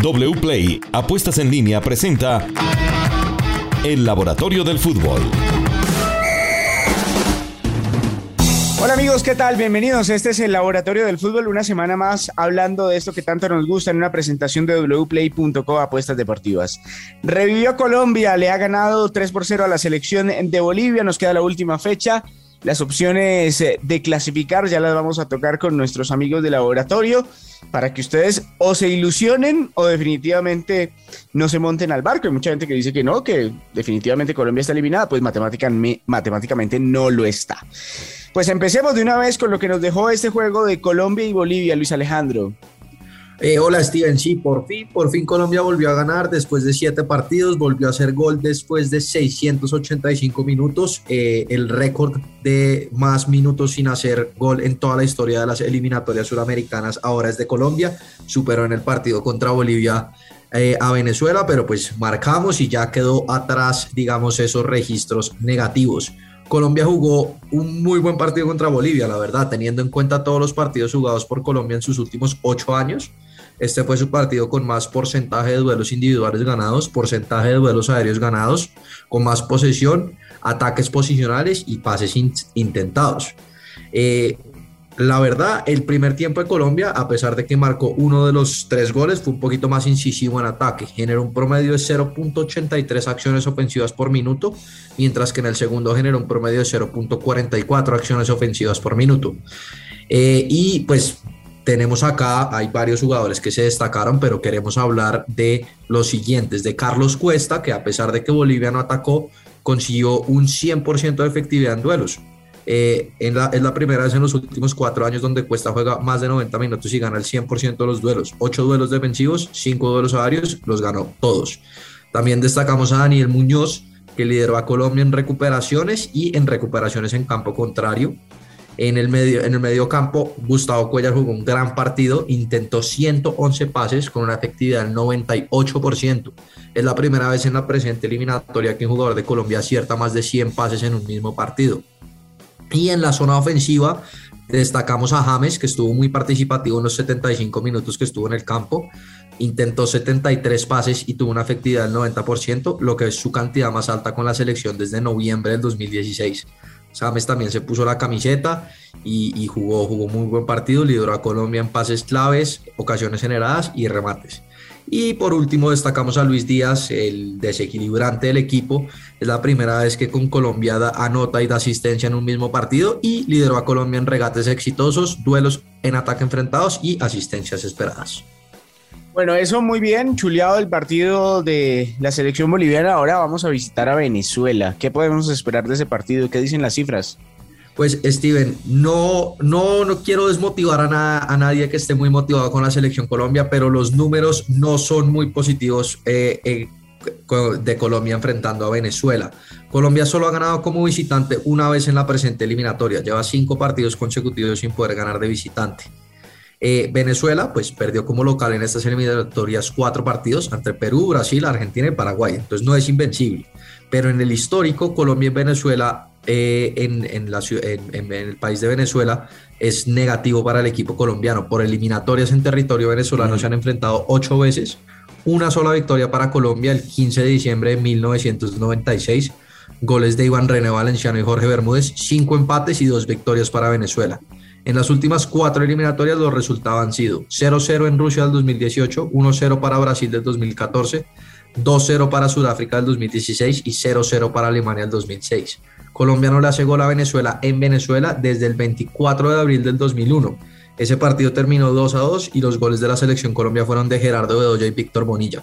WPLAY Apuestas en línea presenta El Laboratorio del Fútbol. Hola amigos, ¿qué tal? Bienvenidos. Este es el Laboratorio del Fútbol, una semana más hablando de esto que tanto nos gusta en una presentación de wplay.co Apuestas Deportivas. Revivió Colombia, le ha ganado 3 por 0 a la selección de Bolivia, nos queda la última fecha. Las opciones eh, de clasificar ya las vamos a tocar con nuestros amigos de laboratorio para que ustedes o se ilusionen o definitivamente no se monten al barco. Hay mucha gente que dice que no, que definitivamente Colombia está eliminada, pues matemáticamente no lo está. Pues empecemos de una vez con lo que nos dejó este juego de Colombia y Bolivia, Luis Alejandro. Eh, hola Steven, sí, por fin, por fin Colombia volvió a ganar después de siete partidos, volvió a hacer gol después de 685 minutos, eh, el récord de más minutos sin hacer gol en toda la historia de las eliminatorias suramericanas ahora es de Colombia, superó en el partido contra Bolivia eh, a Venezuela, pero pues marcamos y ya quedó atrás, digamos, esos registros negativos. Colombia jugó un muy buen partido contra Bolivia, la verdad, teniendo en cuenta todos los partidos jugados por Colombia en sus últimos ocho años. Este fue su partido con más porcentaje de duelos individuales ganados, porcentaje de duelos aéreos ganados, con más posesión, ataques posicionales y pases intentados. Eh, la verdad, el primer tiempo de Colombia, a pesar de que marcó uno de los tres goles, fue un poquito más incisivo en ataque. Generó un promedio de 0.83 acciones ofensivas por minuto, mientras que en el segundo generó un promedio de 0.44 acciones ofensivas por minuto. Eh, y pues tenemos acá, hay varios jugadores que se destacaron, pero queremos hablar de los siguientes, de Carlos Cuesta, que a pesar de que Bolivia no atacó, consiguió un 100% de efectividad en duelos. Eh, es la primera vez en los últimos cuatro años donde Cuesta juega más de 90 minutos y gana el 100% de los duelos. Ocho duelos defensivos, cinco duelos aéreos, los ganó todos. También destacamos a Daniel Muñoz, que lideró a Colombia en recuperaciones y en recuperaciones en campo contrario. En el, medio, en el medio campo, Gustavo Cuellar jugó un gran partido, intentó 111 pases con una efectividad del 98%. Es la primera vez en la presente eliminatoria que un jugador de Colombia acierta más de 100 pases en un mismo partido. Y en la zona ofensiva, destacamos a James, que estuvo muy participativo en los 75 minutos que estuvo en el campo. Intentó 73 pases y tuvo una efectividad del 90%, lo que es su cantidad más alta con la selección desde noviembre del 2016. James también se puso la camiseta y, jugó, jugó muy buen partido, lideró a Colombia en pases claves, ocasiones generadas y remates. Y por último destacamos a Luis Díaz, el desequilibrante del equipo. Es la primera vez que con Colombia da, anota y da asistencia en un mismo partido y lideró a Colombia en regates exitosos, duelos en ataque enfrentados y asistencias esperadas. Bueno, eso muy bien, chuleado el partido de la selección boliviana. Ahora vamos a visitar a Venezuela. ¿Qué podemos esperar de ese partido? ¿Qué dicen las cifras? Pues Steven, no, no, no quiero desmotivar a, a nadie que esté muy motivado con la selección Colombia, pero los números no son muy positivos eh, eh, de Colombia enfrentando a Venezuela. Colombia solo ha ganado como visitante una vez en la presente eliminatoria, lleva cinco partidos consecutivos sin poder ganar de visitante. Eh, Venezuela, pues perdió como local en estas eliminatorias cuatro partidos entre Perú, Brasil, Argentina y Paraguay. Entonces no es invencible. Pero en el histórico, Colombia y Venezuela, eh, en, la, en, el país de Venezuela, es negativo para el equipo colombiano. Por eliminatorias en territorio venezolano se han enfrentado ocho veces. Una sola victoria para Colombia el 15 de diciembre de 1996. Goles de Iván René Valenciano y Jorge Bermúdez. Cinco empates y dos victorias para Venezuela. En las últimas cuatro eliminatorias los resultados han sido 0-0 en Rusia del 2018, 1-0 para Brasil del 2014, 2-0 para Sudáfrica del 2016 y 0-0 para Alemania del 2006. Colombia no le hace gol a Venezuela en Venezuela desde el 24 de abril del 2001. Ese partido terminó 2 2 y los goles de la selección Colombia fueron de Gerardo Bedoya y Víctor Bonilla.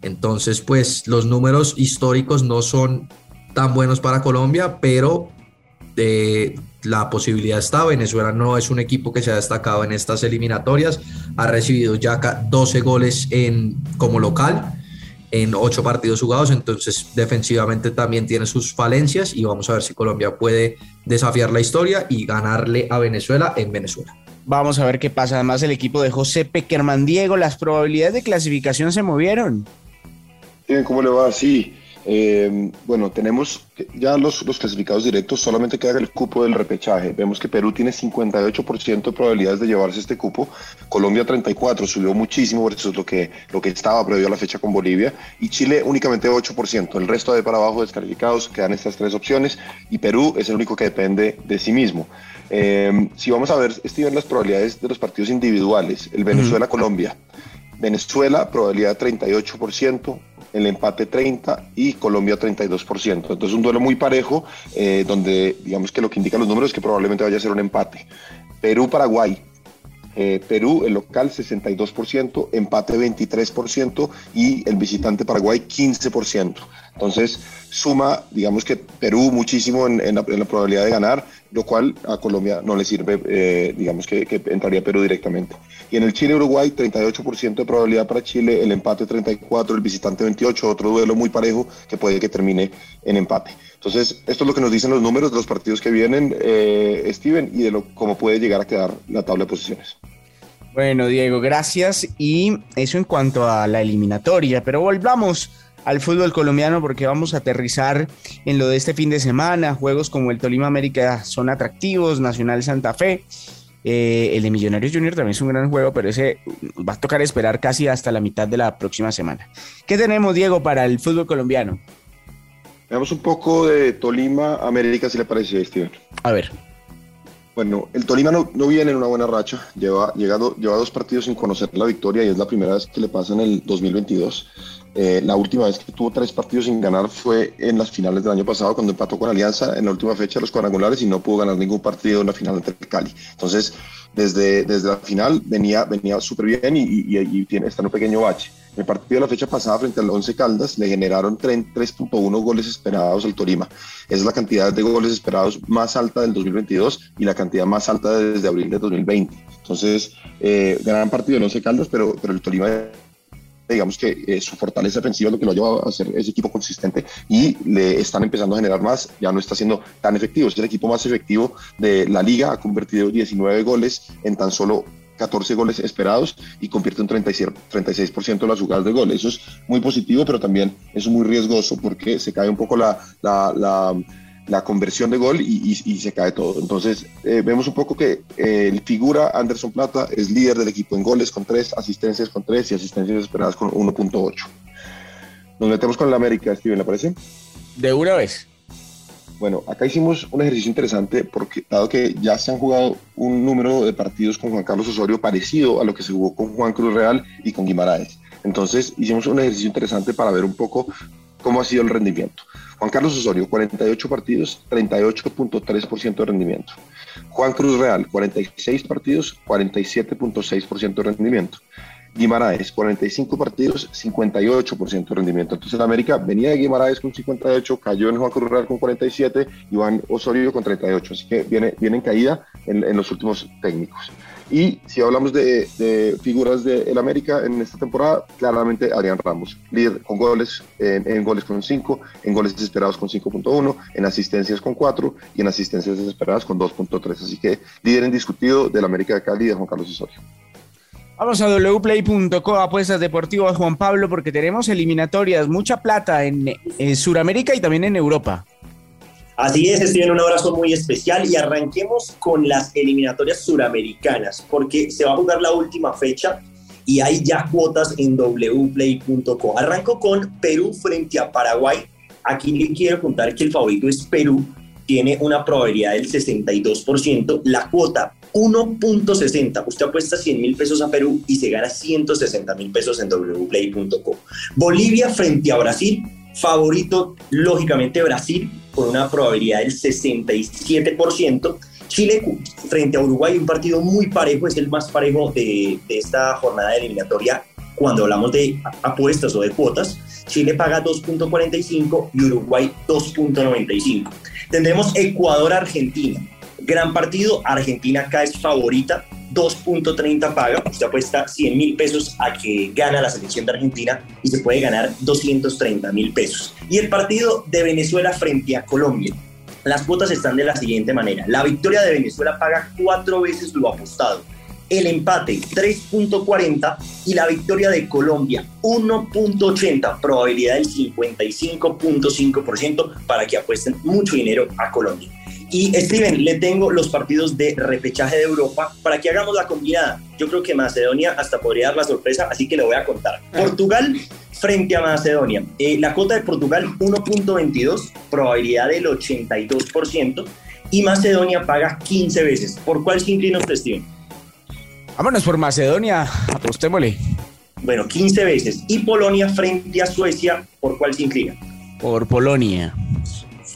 Entonces, pues los números históricos no son tan buenos para Colombia, pero de la posibilidad está. Venezuela no es un equipo que se ha destacado en estas eliminatorias. Ha recibido ya 12 goles en, como local en 8 partidos jugados, entonces defensivamente también tiene sus falencias y vamos a ver si Colombia puede desafiar la historia y ganarle a Venezuela en Venezuela. Vamos a ver qué pasa. Además, el equipo de José Pequerman Diego, las probabilidades de clasificación se movieron. Bien, ¿cómo le va? Sí, Eh, bueno, tenemos ya los, los, clasificados directos, solamente queda el cupo del repechaje. Vemos que Perú tiene 58% de probabilidades de llevarse este cupo, Colombia 34%, subió muchísimo versus lo que, lo que estaba previo a la fecha con Bolivia, y Chile únicamente 8%. El resto de para abajo descalificados quedan estas tres opciones, y Perú es el único que depende de sí mismo. Eh, si vamos a ver, Steven, las probabilidades de los partidos individuales, el Venezuela-Colombia. Venezuela, probabilidad 38%, el empate 30 y Colombia 32%. Entonces un duelo muy parejo, eh, donde digamos que lo que indican los números es que probablemente vaya a ser un empate. Perú-Paraguay. Eh, Perú, el local 62%, empate 23% y el visitante Paraguay 15%. Entonces suma, digamos que Perú muchísimo en, la, probabilidad de ganar, lo cual a Colombia no le sirve, eh, digamos que, que, entraría Perú directamente. Y en el Chile-Uruguay, 38% de probabilidad para Chile, el empate 34, el visitante 28, otro duelo muy parejo que puede que termine en empate. Entonces, esto es lo que nos dicen los números de los partidos que vienen, eh, Steven, y de lo, cómo puede llegar a quedar la tabla de posiciones. Bueno, Diego, gracias. Y eso en cuanto a la eliminatoria, pero volvamos al fútbol colombiano porque vamos a aterrizar en lo de este fin de semana. Juegos como el Tolima América son atractivos, Nacional Santa Fe. Eh, el de Millonarios Junior también es un gran juego, pero ese va a tocar esperar casi hasta la mitad de la próxima semana. ¿Qué tenemos, Diego, para el fútbol colombiano? Veamos un poco de Tolima América, si le parece, Steven. A ver. Bueno, el Tolima no, viene en una buena racha, lleva, llegado, lleva dos partidos sin conocer la victoria y es la primera vez que le pasa en el 2022. Eh, la última vez que tuvo tres partidos sin ganar fue en las finales del año pasado, cuando empató con Alianza en la última fecha de los cuadrangulares y no pudo ganar ningún partido en la final ante Cali. Entonces, desde, la final venía, venía súper bien y, y, tiene, está en un pequeño bache. El partido de la fecha pasada frente al Once Caldas le generaron 3.1 goles esperados al Tolima. Esa es la cantidad de goles esperados más alta del 2022 y la cantidad más alta desde abril de 2020. Entonces, eh, gran partido del Once Caldas, pero, pero el Tolima digamos que eh, su fortaleza defensiva es lo que lo ha llevado a ser ese equipo consistente y le están empezando a generar más, ya no está siendo tan efectivo, es el equipo más efectivo de la liga, ha convertido 19 goles en tan solo 14 goles esperados y convierte un 36% de las jugadas de gol. Eso es muy positivo, pero también es muy riesgoso porque se cae un poco la, la, la la conversión de gol y, se cae todo. Entonces, eh, vemos un poco que eh, el figura Anderson Plata es líder del equipo en goles con 3, asistencias con 3 y asistencias esperadas con 1.8. Nos metemos con el América, Steven, ¿le parece? De una vez. Bueno, acá hicimos un ejercicio interesante porque dado que ya se han jugado un número de partidos con Juan Carlos Osorio parecido a lo que se jugó con Juan Cruz Real y con Guimaraes. Entonces hicimos un ejercicio interesante para ver un poco cómo ha sido el rendimiento. Juan Carlos Osorio, 48 partidos, 38.3% de rendimiento. Juan Cruz Real, 46 partidos, 47.6% de rendimiento. Guimaraes, 45 partidos, 58% de rendimiento. Entonces, en América venía de Guimaraes con 58, cayó en Juan Cruz Real con 47, Iván Osorio con 38. Así que viene, viene en caída en, en los últimos técnicos. Y si hablamos de, figuras del de América en esta temporada, claramente Adrián Ramos, líder con goles, en, goles con 5, en goles desesperados con 5.1, en asistencias con 4 y en asistencias desesperadas con 2.3. Así que líder indiscutido del América de Cali de Juan Carlos Osorio. Vamos a wplay.co, apuestas deportivas, Juan Pablo, porque tenemos eliminatorias, mucha plata en, en Sudamérica y también en Europa. Así es, estoy en un abrazo muy especial y arranquemos con las eliminatorias suramericanas, porque se va a jugar la última fecha y hay ya cuotas en wplay.co. Arranco con Perú frente a Paraguay. Aquí le quiero contar que el favorito es Perú, tiene una probabilidad del 62%, la cuota 1.60. Usted apuesta 100 mil pesos a Perú y se gana 160 mil pesos en wplay.co. Bolivia frente a Brasil, favorito lógicamente Brasil con una probabilidad del 67%. Chile frente a Uruguay, un partido muy parejo, es el más parejo de, de esta jornada eliminatoria cuando hablamos de apuestas o de cuotas. Chile paga 2.45 y Uruguay 2.95. Tendremos Ecuador-Argentina. Gran partido, Argentina acá es favorita, 2.30 paga, usted apuesta 100 mil pesos a que gana la selección de Argentina y se puede ganar 230 mil pesos. Y el partido de Venezuela frente a Colombia. Las cuotas están de la siguiente manera. La victoria de Venezuela paga cuatro veces lo apostado. el empate 3.40 y la victoria de Colombia 1.80, probabilidad del 55.5% para que apuesten mucho dinero a Colombia. Y Steven, le tengo los partidos de repechaje de Europa para que hagamos la combinada. Yo creo que Macedonia hasta podría dar la sorpresa, así que le voy a contar. Portugal frente a Macedonia. Eh, la cuota de Portugal 1.22, probabilidad del 82%, y Macedonia paga 15 veces. ¿Por cuál se inclina usted, Steven? Vámonos por Macedonia, apostémosle. Bueno, 15 veces. Y Polonia frente a Suecia, ¿por cuál se inclina? Por Polonia.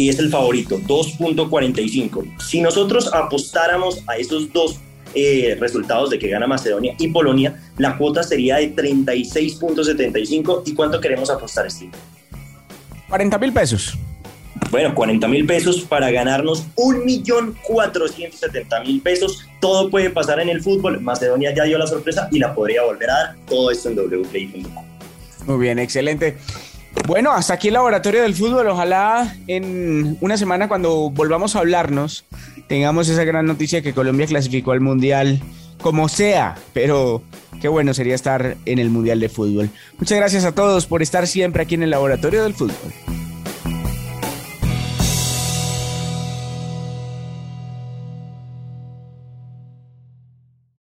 Y es el favorito, 2.45. Si nosotros apostáramos a esos dos eh, resultados de que gana Macedonia y Polonia, la cuota sería de 36.75. ¿Y cuánto queremos apostar, Steve? 40 mil pesos. Bueno, 40 mil pesos para ganarnos 1.470.000 pesos. Todo puede pasar en el fútbol. Macedonia ya dio la sorpresa y la podría volver a dar. Todo esto en wplay.com. Muy bien, excelente. Bueno, hasta aquí el laboratorio del fútbol. Ojalá en una semana cuando volvamos a hablarnos tengamos esa gran noticia que Colombia clasificó al Mundial como sea, pero qué bueno sería estar en el Mundial de Fútbol. Muchas gracias a todos por estar siempre aquí en el laboratorio del fútbol.